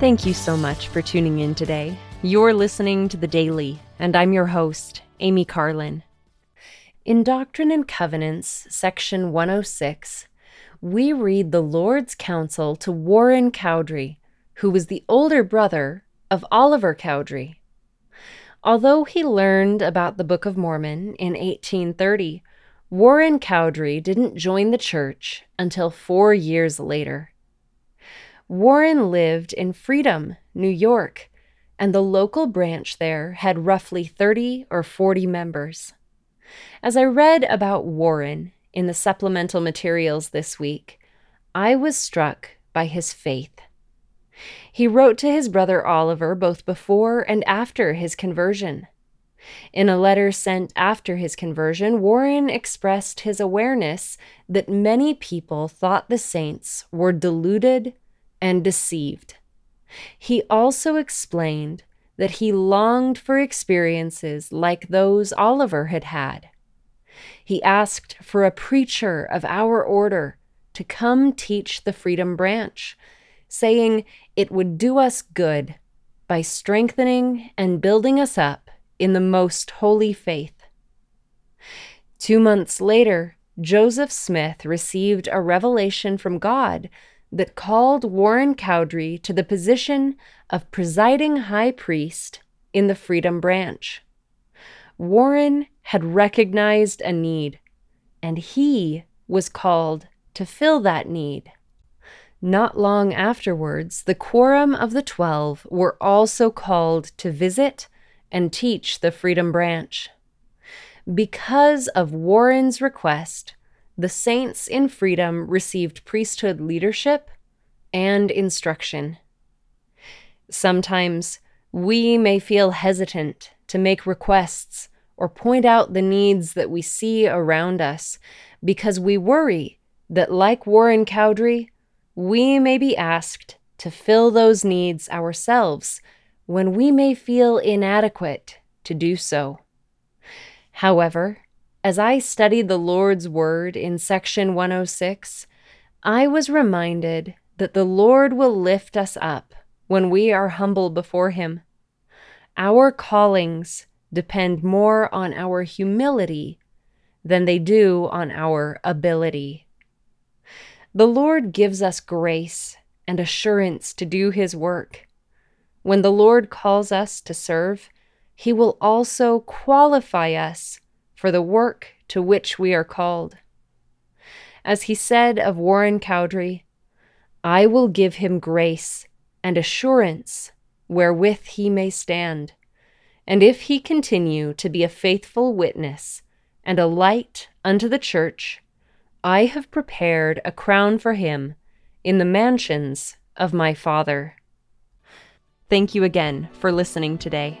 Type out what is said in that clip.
Thank you so much for tuning in today. You're listening to The Daily, and I'm your host, Amy Carlin. In Doctrine and Covenants, section 106, we read the Lord's counsel to Warren Cowdery, who was the older brother of Oliver Cowdery. Although he learned about the Book of Mormon in 1830, Warren Cowdery didn't join the church until four years later. Warren lived in Freedom, New York, and the local branch there had roughly 30 or 40 members. As I read about Warren in the supplemental materials this week, I was struck by his faith. He wrote to his brother Oliver both before and after his conversion. In a letter sent after his conversion, Warren expressed his awareness that many people thought the saints were deluded and deceived. He also explained that he longed for experiences like those Oliver had had. He asked for a preacher of our order to come teach the Freedom Branch, saying it would do us good by strengthening and building us up in the most holy faith. Two months later, Joseph Smith received a revelation from God that called Warren Cowdery to the position of presiding high priest in the Freedom Branch. Warren had recognized a need, and he was called to fill that need. Not long afterwards, the Quorum of the Twelve were also called to visit and teach the Freedom Branch. Because of Warren's request, the saints in Freedom received priesthood leadership and instruction. Sometimes we may feel hesitant to make requests or point out the needs that we see around us because we worry that, like Warren Cowdery, we may be asked to fill those needs ourselves when we may feel inadequate to do so. However, as I studied the Lord's Word in section 106, I was reminded that the Lord will lift us up when we are humble before Him. Our callings depend more on our humility than they do on our ability. The Lord gives us grace and assurance to do His work. When the Lord calls us to serve, He will also qualify us for the work to which we are called. As He said of Warren Cowdery, I will give him grace and assurance wherewith he may stand. And if he continue to be a faithful witness and a light unto the church, I have prepared a crown for him in the mansions of my Father. Thank you again for listening today.